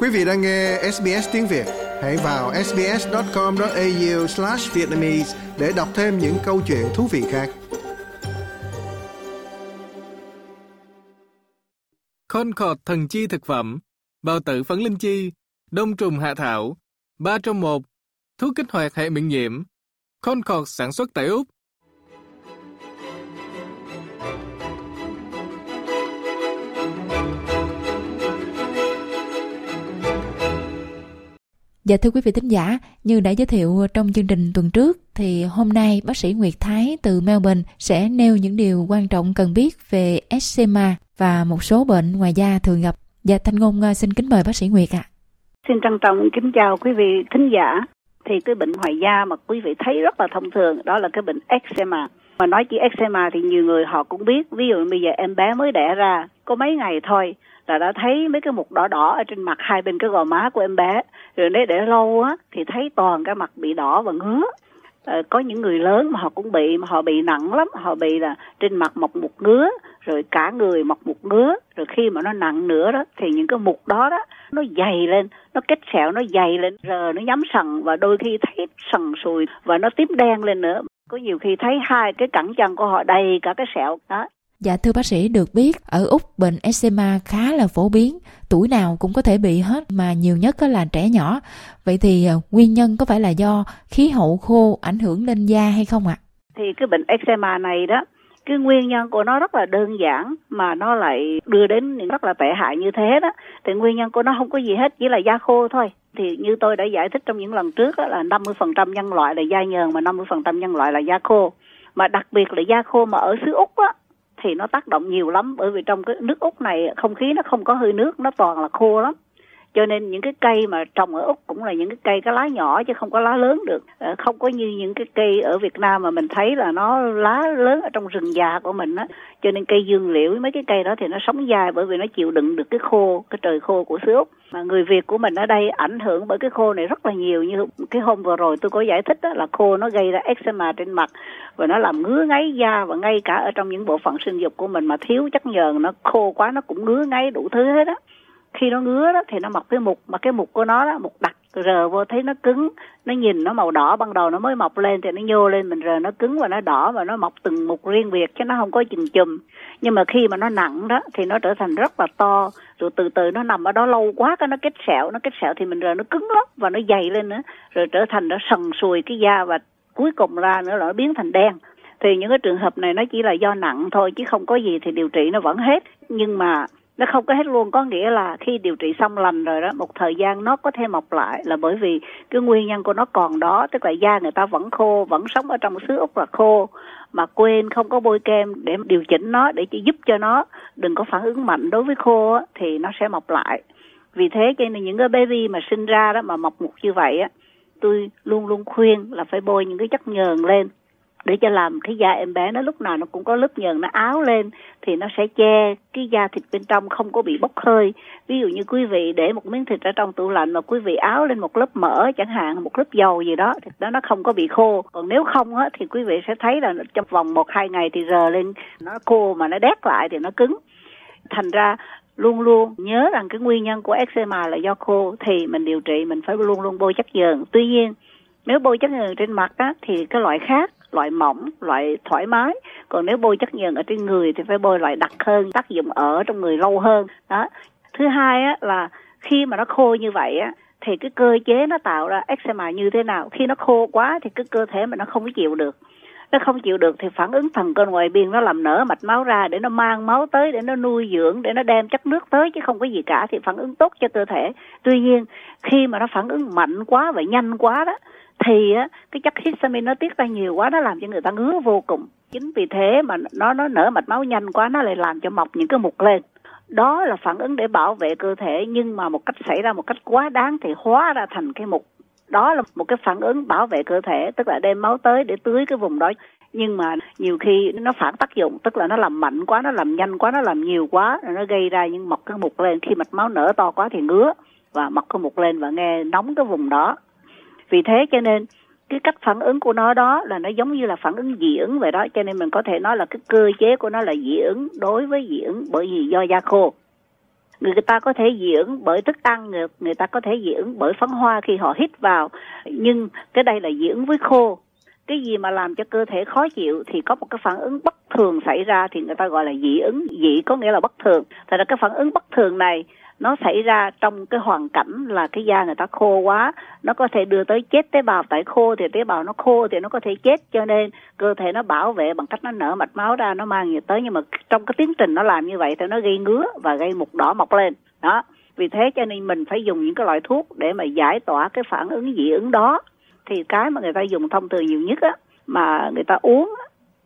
Quý vị đang nghe SBS tiếng Việt, hãy vào sbs.com.au/vietnamese để đọc thêm những câu chuyện thú vị khác. Concord thần chi thực phẩm, bao tử phấn linh chi, đông trùng hạ thảo, ba trong một, thuốc kích hoạt hệ miễn nhiễm. Concord sản xuất tại Úc Dạ thưa quý vị thính giả, như đã giới thiệu trong chương trình tuần trước thì hôm nay bác sĩ Nguyệt Thái từ Melbourne sẽ nêu những điều quan trọng cần biết về eczema và một số bệnh ngoài da thường gặp. Dạ Thanh Ngôn à, xin kính mời bác sĩ Nguyệt ạ. À. Xin trân trọng kính chào quý vị thính giả. Thì cái bệnh ngoài da mà quý vị thấy rất là thông thường đó là cái bệnh eczema. Mà nói chỉ eczema thì nhiều người họ cũng biết. Ví dụ bây giờ em bé mới đẻ ra có mấy ngày thôi là đã thấy mấy cái mụn đỏ đỏ ở trên mặt hai bên cái gò má của em bé. Rồi nếu để lâu á thì thấy toàn cái mặt bị đỏ và ngứa. À, có những người lớn mà họ cũng bị mà họ bị nặng lắm. Họ bị là trên mặt mọc mụn ngứa rồi cả người mọc mụn ngứa. Rồi khi mà nó nặng nữa đó thì những cái mụn đó đó nó dày lên nó kết sẹo nó dày lên giờ nó nhắm sần. Và đôi khi thấy sần sùi và nó tím đen lên nữa có nhiều khi thấy hai cái cẳng chân của họ đầy cả cái sẹo đó Dạ thưa bác sĩ được biết ở Úc bệnh eczema khá là phổ biến, tuổi nào cũng có thể bị hết mà nhiều nhất là trẻ nhỏ. Vậy thì à, nguyên nhân có phải là do khí hậu khô ảnh hưởng lên da hay không ạ? Thì cái bệnh eczema này đó, cái nguyên nhân của nó rất là đơn giản mà nó lại đưa đến những rất là tệ hại như thế đó. Thì nguyên nhân của nó không có gì hết, chỉ là da khô thôi. Thì như tôi đã giải thích trong những lần trước đó, là 50% nhân loại là da nhờn mà 50% nhân loại là da khô. Mà đặc biệt là da khô mà ở xứ Úc á, thì nó tác động nhiều lắm bởi vì trong cái nước úc này không khí nó không có hơi nước nó toàn là khô lắm cho nên những cái cây mà trồng ở úc cũng là những cái cây có lá nhỏ chứ không có lá lớn được. Ờ, không có như những cái cây ở việt nam mà mình thấy là nó lá lớn ở trong rừng già của mình á. Cho nên cây dương liễu, mấy cái cây đó thì nó sống dài bởi vì nó chịu đựng được cái khô, cái trời khô của xứ úc. Mà người việt của mình ở đây ảnh hưởng bởi cái khô này rất là nhiều. Như cái hôm vừa rồi tôi có giải thích đó là khô nó gây ra eczema trên mặt và nó làm ngứa ngáy da và ngay cả ở trong những bộ phận sinh dục của mình mà thiếu chất nhờn, nó khô quá nó cũng ngứa ngáy đủ thứ hết á khi nó ngứa đó thì nó mọc cái mục, mà cái mục của nó đó, mục đặc rờ vô thấy nó cứng, nó nhìn nó màu đỏ, ban đầu nó mới mọc lên thì nó nhô lên, mình rờ nó cứng và nó đỏ và nó mọc từng mục riêng biệt chứ nó không có chùm chùm. Nhưng mà khi mà nó nặng đó thì nó trở thành rất là to, rồi từ từ nó nằm ở đó lâu quá cái nó kết sẹo, nó kết sẹo thì mình rờ nó cứng lắm và nó dày lên nữa, rồi trở thành nó sần sùi cái da và cuối cùng ra nữa là nó biến thành đen. Thì những cái trường hợp này nó chỉ là do nặng thôi chứ không có gì thì điều trị nó vẫn hết. Nhưng mà nó không có hết luôn. Có nghĩa là khi điều trị xong lành rồi đó một thời gian nó có thể mọc lại là bởi vì cái nguyên nhân của nó còn đó. Tức là da người ta vẫn khô vẫn sống ở trong xứ úc là khô mà quên không có bôi kem để điều chỉnh nó để chỉ giúp cho nó đừng có phản ứng mạnh đối với khô á, thì nó sẽ mọc lại. Vì thế cho nên những cái baby mà sinh ra đó mà mọc mục như vậy á tôi luôn luôn khuyên là phải bôi những cái chất nhờn lên để cho làm cái da em bé nó lúc nào nó cũng có lớp nhờn, nó áo lên thì nó sẽ che cái da thịt bên trong không có bị bốc hơi. Ví dụ như quý vị để một miếng thịt ở trong tủ lạnh mà quý vị áo lên một lớp mỡ chẳng hạn, một lớp dầu gì đó thì đó nó không có bị khô. Còn nếu không á, thì quý vị sẽ thấy là trong vòng một, hai ngày thì rờ lên, nó khô mà nó đét lại thì nó cứng. Thành ra luôn luôn nhớ rằng cái nguyên nhân của eczema là do khô thì mình điều trị mình phải luôn luôn bôi chất nhờn. Tuy nhiên, nếu bôi chất nhờn trên mặt á, thì cái loại khác loại mỏng, loại thoải mái. Còn nếu bôi chất nhờn ở trên người thì phải bôi loại đặc hơn, tác dụng ở trong người lâu hơn. Đó. Thứ hai á, là khi mà nó khô như vậy á, thì cái cơ chế nó tạo ra eczema như thế nào? Khi nó khô quá thì cái cơ thể mà nó không có chịu được nó không chịu được thì phản ứng thần cơ ngoài biên nó làm nở mạch máu ra để nó mang máu tới, để nó nuôi dưỡng, để nó đem chất nước tới chứ không có gì cả thì phản ứng tốt cho cơ thể. Tuy nhiên, khi mà nó phản ứng mạnh quá và nhanh quá đó, thì á, cái chất histamine nó tiết ra nhiều quá, nó làm cho người ta ngứa vô cùng. Chính vì thế mà nó nó nở mạch máu nhanh quá, nó lại làm cho mọc những cái mụn lên. Đó là phản ứng để bảo vệ cơ thể, nhưng mà một cách xảy ra một cách quá đáng thì hóa ra thành cái mụn đó là một cái phản ứng bảo vệ cơ thể, tức là đem máu tới để tưới cái vùng đó. Nhưng mà nhiều khi nó phản tác dụng, tức là nó làm mạnh quá, nó làm nhanh quá, nó làm nhiều quá, rồi nó gây ra những mọc cái mụn lên. Khi mạch máu nở to quá thì ngứa và mọc cái mụn lên và nghe nóng cái vùng đó. Vì thế cho nên cái cách phản ứng của nó đó là nó giống như là phản ứng dị ứng vậy đó. Cho nên mình có thể nói là cái cơ chế của nó là dị ứng đối với dị ứng bởi vì do da khô người ta có thể dị ứng bởi thức ăn người, người ta có thể dị ứng bởi phấn hoa khi họ hít vào. Nhưng cái đây là dị ứng với khô. Cái gì mà làm cho cơ thể khó chịu thì có một cái phản ứng bất thường xảy ra thì người ta gọi là dị ứng. Dị có nghĩa là bất thường. Thật ra cái phản ứng bất thường này, nó xảy ra trong cái hoàn cảnh là cái da người ta khô quá. Nó có thể đưa tới chết tế bào. Tại khô thì tế bào nó khô thì nó có thể chết. Cho nên cơ thể nó bảo vệ bằng cách nó nở mạch máu ra, nó mang nhiệt tới. Nhưng mà trong cái tiến trình nó làm như vậy thì nó gây ngứa và gây mục đỏ mọc lên. Đó. Vì thế cho nên mình phải dùng những cái loại thuốc để mà giải tỏa cái phản ứng dị ứng đó. Thì cái mà người ta dùng thông thường nhiều nhất á, mà người ta uống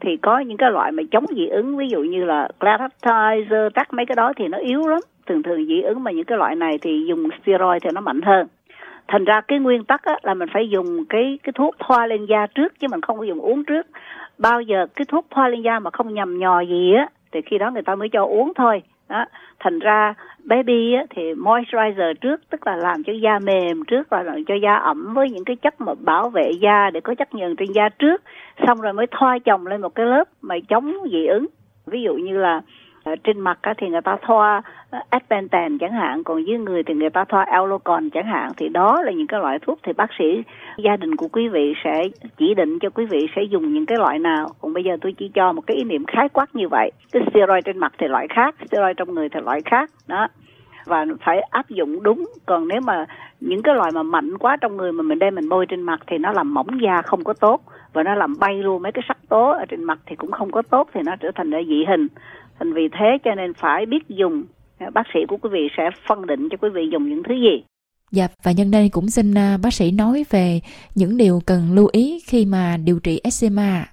thì có những cái loại mà chống dị ứng ví dụ như là Claritin, các mấy cái đó thì nó yếu lắm. Thường thường dị ứng mà những cái loại này thì dùng steroid thì nó mạnh hơn. Thành ra cái nguyên tắc á, là mình phải dùng cái cái thuốc thoa lên da trước chứ mình không có dùng uống trước. Bao giờ cái thuốc thoa lên da mà không nhầm nhò gì á thì khi đó người ta mới cho uống thôi đó. Thành ra baby á, thì moisturizer trước tức là làm cho da mềm trước và làm cho da ẩm với những cái chất mà bảo vệ da để có chất nhờn trên da trước xong rồi mới thoa chồng lên một cái lớp mà chống dị ứng. Ví dụ như là Ờ, trên mặt thì người ta thoa ờ, Advantan chẳng hạn, còn dưới người thì người ta thoa Alocon chẳng hạn. Thì đó là những cái loại thuốc thì bác sĩ, gia đình của quý vị sẽ chỉ định cho quý vị sẽ dùng những cái loại nào. Còn bây giờ tôi chỉ cho một cái ý niệm khái quát như vậy. Cái steroid trên mặt thì loại khác, steroid trong người thì loại khác. Đó. Và phải áp dụng đúng. Còn nếu mà những cái loại mà mạnh quá trong người mà mình đem mình bôi trên mặt thì nó làm mỏng da không có tốt. Và nó làm bay luôn mấy cái sắc tố ở trên mặt thì cũng không có tốt, thì nó trở thành ra dị hình thành vì thế cho nên phải biết dùng bác sĩ của quý vị sẽ phân định cho quý vị dùng những thứ gì Dạ và nhân đây cũng xin uh, bác sĩ nói về những điều cần lưu ý khi mà điều trị eczema.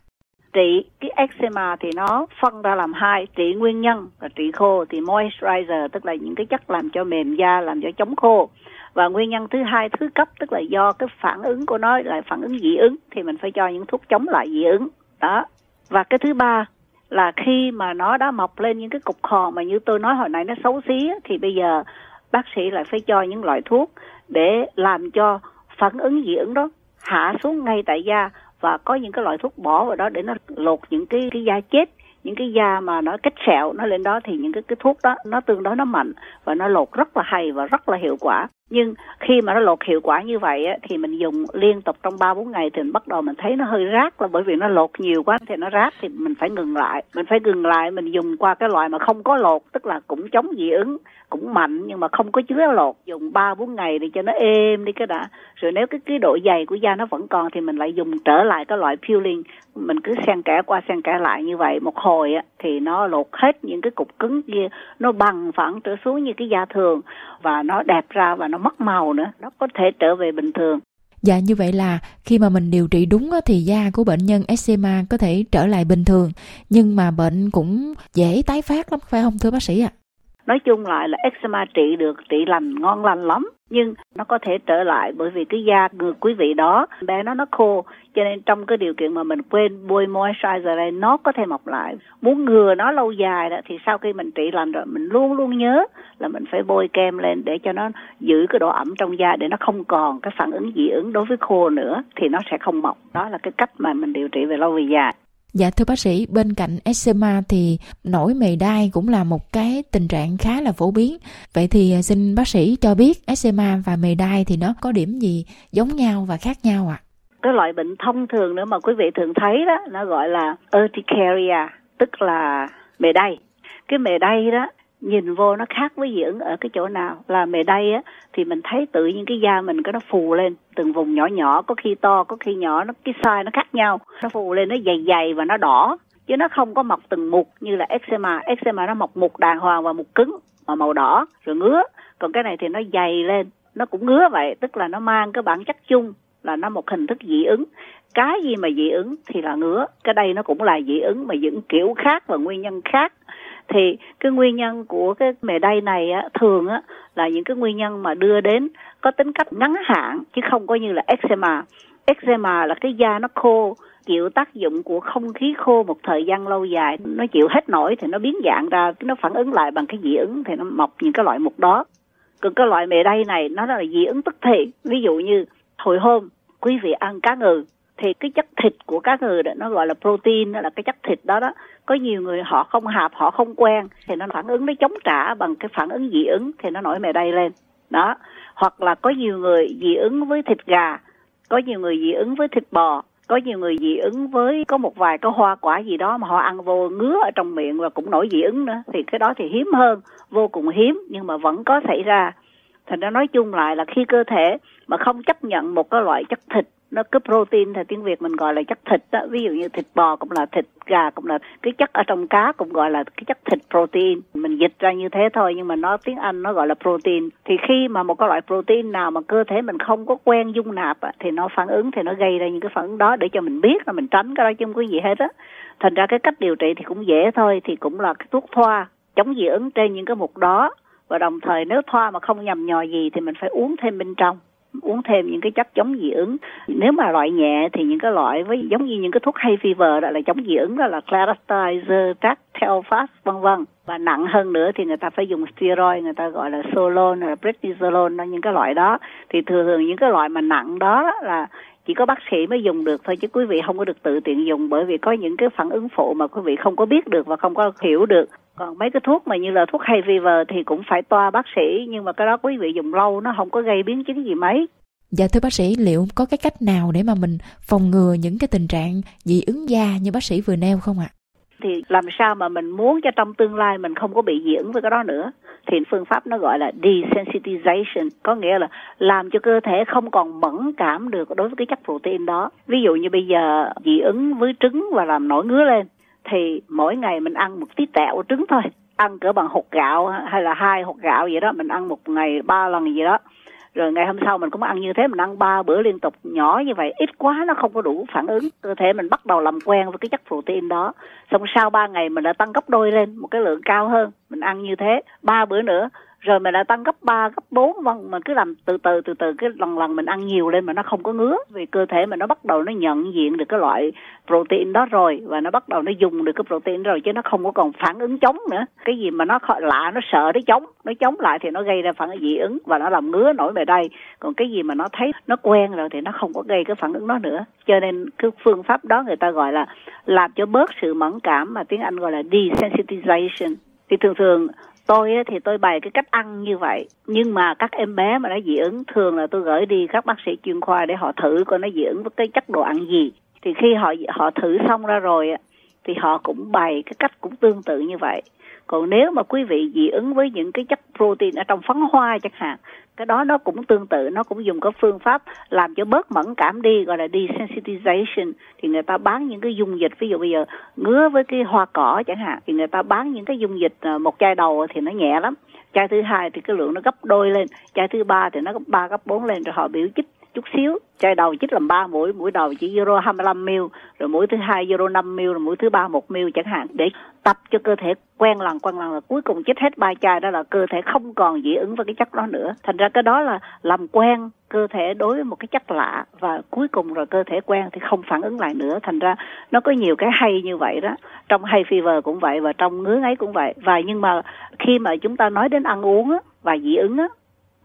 Trị cái eczema thì nó phân ra làm hai, trị nguyên nhân và trị khô thì moisturizer tức là những cái chất làm cho mềm da, làm cho chống khô. Và nguyên nhân thứ hai thứ cấp tức là do cái phản ứng của nó là phản ứng dị ứng thì mình phải cho những thuốc chống lại dị ứng. Đó. Và cái thứ ba là khi mà nó đã mọc lên những cái cục hòn mà như tôi nói hồi nãy nó xấu xí thì bây giờ bác sĩ lại phải cho những loại thuốc để làm cho phản ứng dị ứng đó hạ xuống ngay tại da và có những cái loại thuốc bỏ vào đó để nó lột những cái cái da chết, những cái da mà nó kết sẹo nó lên đó thì những cái cái thuốc đó nó tương đối nó mạnh và nó lột rất là hay và rất là hiệu quả nhưng khi mà nó lột hiệu quả như vậy á, thì mình dùng liên tục trong ba bốn ngày thì mình bắt đầu mình thấy nó hơi rát là bởi vì nó lột nhiều quá. Thì nó rát thì mình phải ngừng lại. Mình phải ngừng lại mình dùng qua cái loại mà không có lột tức là cũng chống dị ứng cũng mạnh nhưng mà không có chứa lột. Dùng ba bốn ngày để cho nó êm đi cái đã. Rồi nếu cái cái độ dày của da nó vẫn còn thì mình lại dùng trở lại cái loại peeling mình cứ xen kẽ qua xen kẽ lại như vậy. Một hồi á, thì nó lột hết những cái cục cứng kia. Nó bằng phẳng trở xuống như cái da thường. Và nó đẹp ra và nó nó mất màu nữa, nó có thể trở về bình thường Dạ như vậy là khi mà mình điều trị đúng thì da của bệnh nhân eczema có thể trở lại bình thường, nhưng mà bệnh cũng dễ tái phát lắm, phải không thưa bác sĩ ạ? À? Nói chung lại là eczema trị được, trị lành, ngon lành lắm. Nhưng nó có thể trở lại bởi vì cái da người, quý vị đó, bé nó nó khô. Cho nên trong cái điều kiện mà mình quên bôi moisturizer này nó có thể mọc lại. Muốn ngừa nó lâu dài đó, thì sau khi mình trị lành rồi, mình luôn luôn nhớ là mình phải bôi kem lên để cho nó giữ cái độ ẩm trong da để nó không còn cái phản ứng dị ứng đối với khô nữa, thì nó sẽ không mọc. Đó là cái cách mà mình điều trị về lâu về dài. Dạ thưa bác sĩ, bên cạnh eczema thì nổi mề đai cũng là một cái tình trạng khá là phổ biến. Vậy thì à, xin bác sĩ cho biết eczema và mề đai thì nó có điểm gì giống nhau và khác nhau ạ? À? Cái loại bệnh thông thường nữa mà quý vị thường thấy đó, nó gọi là urticaria, tức là mề đay. Cái mề đay đó nhìn vô nó khác với dị ứng ở cái chỗ nào. Là mề đây á, thì mình thấy tự nhiên cái da mình cái nó phù lên. Từng vùng nhỏ nhỏ, có khi to, có khi nhỏ, nó, cái size nó khác nhau. Nó phù lên, nó dày dày và nó đỏ. Chứ nó không có mọc từng mục như là eczema. Eczema nó mọc mục đàng hoàng và mục cứng, mà màu đỏ, rồi ngứa. Còn cái này thì nó dày lên, nó cũng ngứa vậy. Tức là nó mang cái bản chất chung, là nó một hình thức dị ứng. Cái gì mà dị ứng thì là ngứa. Cái đây nó cũng là dị ứng mà những kiểu khác và nguyên nhân khác thì cái nguyên nhân của cái mề đay này á, thường á, là những cái nguyên nhân mà đưa đến có tính cách ngắn hạn chứ không có như là eczema. Eczema là cái da nó khô chịu tác dụng của không khí khô một thời gian lâu dài nó chịu hết nổi thì nó biến dạng ra nó phản ứng lại bằng cái dị ứng thì nó mọc những cái loại mục đó. Còn cái loại mề đay này nó là dị ứng tức thì. Ví dụ như hồi hôm quý vị ăn cá ngừ thì cái chất thịt của các người đó, nó gọi là protein, đó là cái chất thịt đó đó. Có nhiều người họ không hợp, họ không quen, thì nó phản ứng, nó chống trả bằng cái phản ứng dị ứng thì nó nổi mề đay lên. Đó. Hoặc là có nhiều người dị ứng với thịt gà, có nhiều người dị ứng với thịt bò, có nhiều người dị ứng với, có một vài cái hoa quả gì đó mà họ ăn vô ngứa ở trong miệng và cũng nổi dị ứng nữa. Thì cái đó thì hiếm hơn, vô cùng hiếm, nhưng mà vẫn có xảy ra. Thành ra nói chung lại là khi cơ thể mà không chấp nhận một cái loại chất thịt nó cái protein thì tiếng Việt mình gọi là chất thịt đó. Ví dụ như thịt bò cũng là thịt, gà cũng là, cái chất ở trong cá cũng gọi là cái chất thịt protein. Mình dịch ra như thế thôi nhưng mà nó, tiếng Anh nó gọi là protein. Thì khi mà một cái loại protein nào mà cơ thể mình không có quen dung nạp thì nó phản ứng, thì nó gây ra những cái phản ứng đó để cho mình biết là mình tránh cái đó chứ không có gì hết á. Thành ra cái cách điều trị thì cũng dễ thôi, thì cũng là cái thuốc thoa, chống dị ứng trên những cái mục đó. Và đồng thời nếu thoa mà không nhầm nhò gì thì mình phải uống thêm bên trong uống thêm những cái chất chống dị ứng. Nếu mà loại nhẹ thì những cái loại với giống như những cái thuốc hay fever đó là chống dị ứng đó là Claristizer, Telfast vân vân. Và nặng hơn nữa thì người ta phải dùng steroid người ta gọi là Solon là Prednisolone những cái loại đó. Thì thường thường những cái loại mà nặng đó là chỉ có bác sĩ mới dùng được thôi chứ quý vị không có được tự tiện dùng bởi vì có những cái phản ứng phụ mà quý vị không có biết được và không có hiểu được còn mấy cái thuốc mà như là thuốc hay fever thì cũng phải toa bác sĩ nhưng mà cái đó quý vị dùng lâu nó không có gây biến chứng gì mấy Dạ thưa bác sĩ, liệu có cái cách nào để mà mình phòng ngừa những cái tình trạng dị ứng da như bác sĩ vừa nêu không ạ? Thì làm sao mà mình muốn cho trong tương lai mình không có bị dị ứng với cái đó nữa? Thì phương pháp nó gọi là desensitization, có nghĩa là làm cho cơ thể không còn mẫn cảm được đối với cái chất protein đó. Ví dụ như bây giờ dị ứng với trứng và làm nổi ngứa lên, thì mỗi ngày mình ăn một tí tẹo trứng thôi. Ăn cỡ bằng hột gạo hay là hai hột gạo vậy đó, mình ăn một ngày ba lần gì đó. Rồi ngày hôm sau mình cũng ăn như thế, mình ăn ba bữa liên tục, nhỏ như vậy, ít quá nó không có đủ phản ứng. Cơ thể mình bắt đầu làm quen với cái chất protein đó. Xong sau ba ngày mình đã tăng gấp đôi lên, một cái lượng cao hơn, mình ăn như thế. Ba bữa nữa rồi mình lại tăng gấp 3, gấp 4 vân mà cứ làm từ từ từ từ cái lần lần mình ăn nhiều lên mà nó không có ngứa. Vì cơ thể mình nó bắt đầu nó nhận diện được cái loại protein đó rồi và nó bắt đầu nó dùng được cái protein đó rồi chứ nó không có còn phản ứng chống nữa. Cái gì mà nó lạ nó sợ nó chống nó chống lại thì nó gây ra phản ứng dị ứng và nó làm ngứa nổi bề đây. Còn cái gì mà nó thấy nó quen rồi thì nó không có gây cái phản ứng đó nữa. Cho nên cái phương pháp đó người ta gọi là làm cho bớt sự mẫn cảm mà tiếng Anh gọi là desensitization. Thì thường thường tôi thì tôi bày cái cách ăn như vậy. Nhưng mà các em bé mà nó dị ứng, thường là tôi gửi đi các bác sĩ chuyên khoa để họ thử coi nó dị ứng với cái chất đồ ăn gì. Thì khi họ họ thử xong ra rồi thì họ cũng bày cái cách cũng tương tự như vậy còn nếu mà quý vị dị ứng với những cái chất protein ở trong phấn hoa chẳng hạn, cái đó nó cũng tương tự, nó cũng dùng cái phương pháp làm cho bớt mẫn cảm đi, gọi là desensitization. Thì người ta bán những cái dung dịch, ví dụ bây giờ ngứa với cái hoa cỏ chẳng hạn, thì người ta bán những cái dung dịch ờ, một chai đầu thì nó nhẹ lắm, chai thứ hai thì cái lượng nó gấp đôi lên, chai thứ ba thì nó gấp ba, gấp bốn lên, rồi họ biểu chích chút xíu, chai đầu chích làm ba mũi mũi đầu chỉ euro 25 ml, rồi mũi thứ hai euro 5 ml, rồi mũi thứ ba một ml chẳng hạn, để tập cho cơ thể quen lần quen lần là cuối cùng chích hết ba chai đó là cơ thể không còn dị ứng với cái chất đó nữa. Thành ra cái đó là làm quen cơ thể đối với một cái chất lạ và cuối cùng rồi cơ thể quen thì không phản ứng lại nữa. Thành ra nó có nhiều cái hay như vậy đó. Trong hay fever cũng vậy và trong ngứa ấy cũng vậy. Và nhưng mà khi mà chúng ta nói đến ăn uống á, và dị ứng á,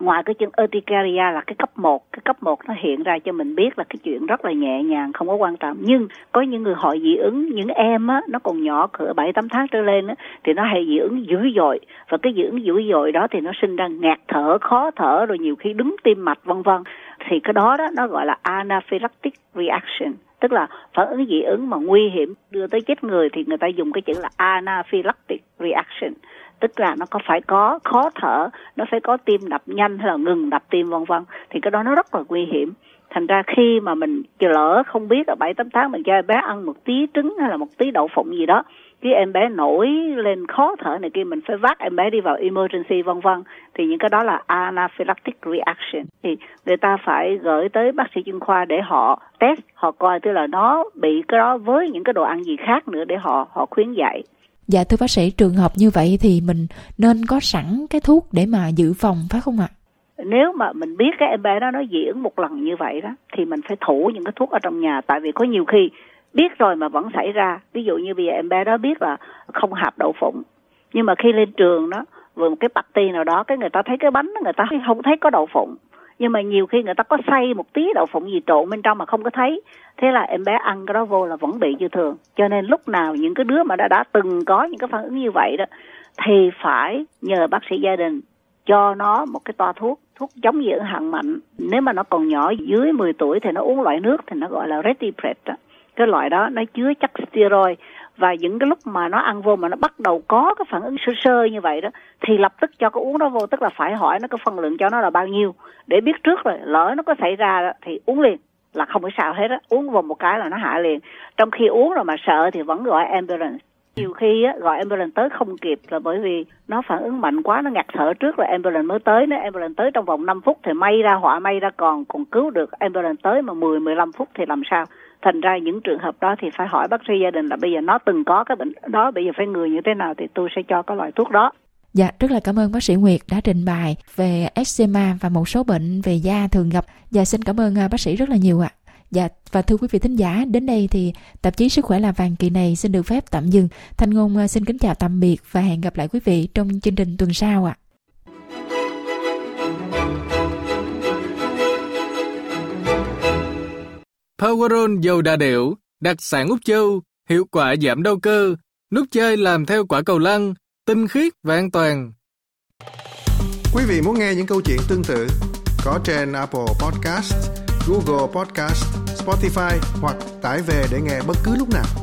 ngoài cái chân urticaria là cái cấp 1, cái cấp 1 nó hiện ra cho mình biết là cái chuyện rất là nhẹ nhàng, không có quan trọng. Nhưng có những người họ dị ứng, những em á, nó còn nhỏ cỡ 7 8 tháng trở lên á, thì nó hay dị ứng dữ dội và cái dị ứng dữ dội đó thì nó sinh ra ngạt thở, khó thở rồi nhiều khi đứng tim mạch vân vân. Thì cái đó đó nó gọi là anaphylactic reaction tức là phản ứng dị ứng mà nguy hiểm đưa tới chết người thì người ta dùng cái chữ là anaphylactic reaction tức là nó có phải có khó thở, nó phải có tim đập nhanh hay là ngừng đập tim, vân vân. Thì cái đó nó rất là nguy hiểm. Thành ra khi mà mình lỡ không biết ở bảy tám tháng mình cho em bé ăn một tí trứng hay là một tí đậu phụng gì đó, cái em bé nổi lên khó thở này kia, mình phải vác em bé đi vào emergency, vân vân. Thì những cái đó là anaphylactic reaction. Thì người ta phải gửi tới bác sĩ chuyên khoa để họ test, họ coi, tức là nó bị cái đó với những cái đồ ăn gì khác nữa để họ họ khuyến dạy. Dạ thưa bác sĩ, trường hợp như vậy thì mình nên có sẵn cái thuốc để mà dự phòng phải không ạ? Nếu mà mình biết cái em bé đó nó diễn một lần như vậy đó thì mình phải thủ những cái thuốc ở trong nhà tại vì có nhiều khi biết rồi mà vẫn xảy ra. Ví dụ như bây giờ em bé đó biết là không hạp đậu phụng nhưng mà khi lên trường đó vừa một cái party nào đó cái người ta thấy cái bánh người ta không thấy có đậu phụng nhưng mà nhiều khi người ta có xay một tí đậu phụng gì trộn bên trong mà không có thấy. Thế là em bé ăn cái đó vô là vẫn bị như thường cho nên lúc nào những cái đứa mà đã đã từng có những cái phản ứng như vậy đó, thì phải nhờ bác sĩ gia đình cho nó một cái toa thuốc thuốc chống dị ứng hạn mạnh. Nếu mà nó còn nhỏ, dưới 10 tuổi thì nó uống loại nước thì nó gọi là Retipret đó. cái loại đó nó chứa chất steroid và những cái lúc mà nó ăn vô mà nó bắt đầu có cái phản ứng sơ sơ như vậy đó thì lập tức cho cái uống nó vô tức là phải hỏi nó cái phân lượng cho nó là bao nhiêu. Để biết trước rồi lỡ nó có xảy ra đó, thì uống liền là không có sao hết á. Uống vào một cái là nó hạ liền. Trong khi uống rồi mà sợ thì vẫn gọi ambulance. Nhiều khi á, gọi ambulance tới không kịp là bởi vì nó phản ứng mạnh quá nó ngạt thở trước rồi ambulance mới tới. Nếu ambulance tới trong vòng 5 phút thì may ra họa may ra còn còn cứu được ambulance tới mà 10 15 phút thì làm sao? Thành ra những trường hợp đó thì phải hỏi bác sĩ gia đình là bây giờ nó từng có cái bệnh đó bây giờ phải người như thế nào thì tôi sẽ cho cái loại thuốc đó Dạ, rất là cảm ơn bác sĩ Nguyệt đã trình bày về eczema và một số bệnh về da thường gặp. Dạ, xin cảm ơn à, bác sĩ rất là nhiều ạ. Dạ, và thưa quý vị thính giả, đến đây thì tạp chí Sức khỏe là vàng kỳ này xin được phép tạm dừng. Thanh Ngôn à, xin kính chào tạm biệt và hẹn gặp lại quý vị trong chương trình tuần sau ạ. Powerol dầu đa điểu, đặc sản Úc Châu, hiệu quả giảm đau cơ, nút chơi làm theo quả cầu lăn, tinh khiết và an toàn. Quý vị muốn nghe những câu chuyện tương tự có trên Apple Podcast, Google Podcast, Spotify hoặc tải về để nghe bất cứ lúc nào.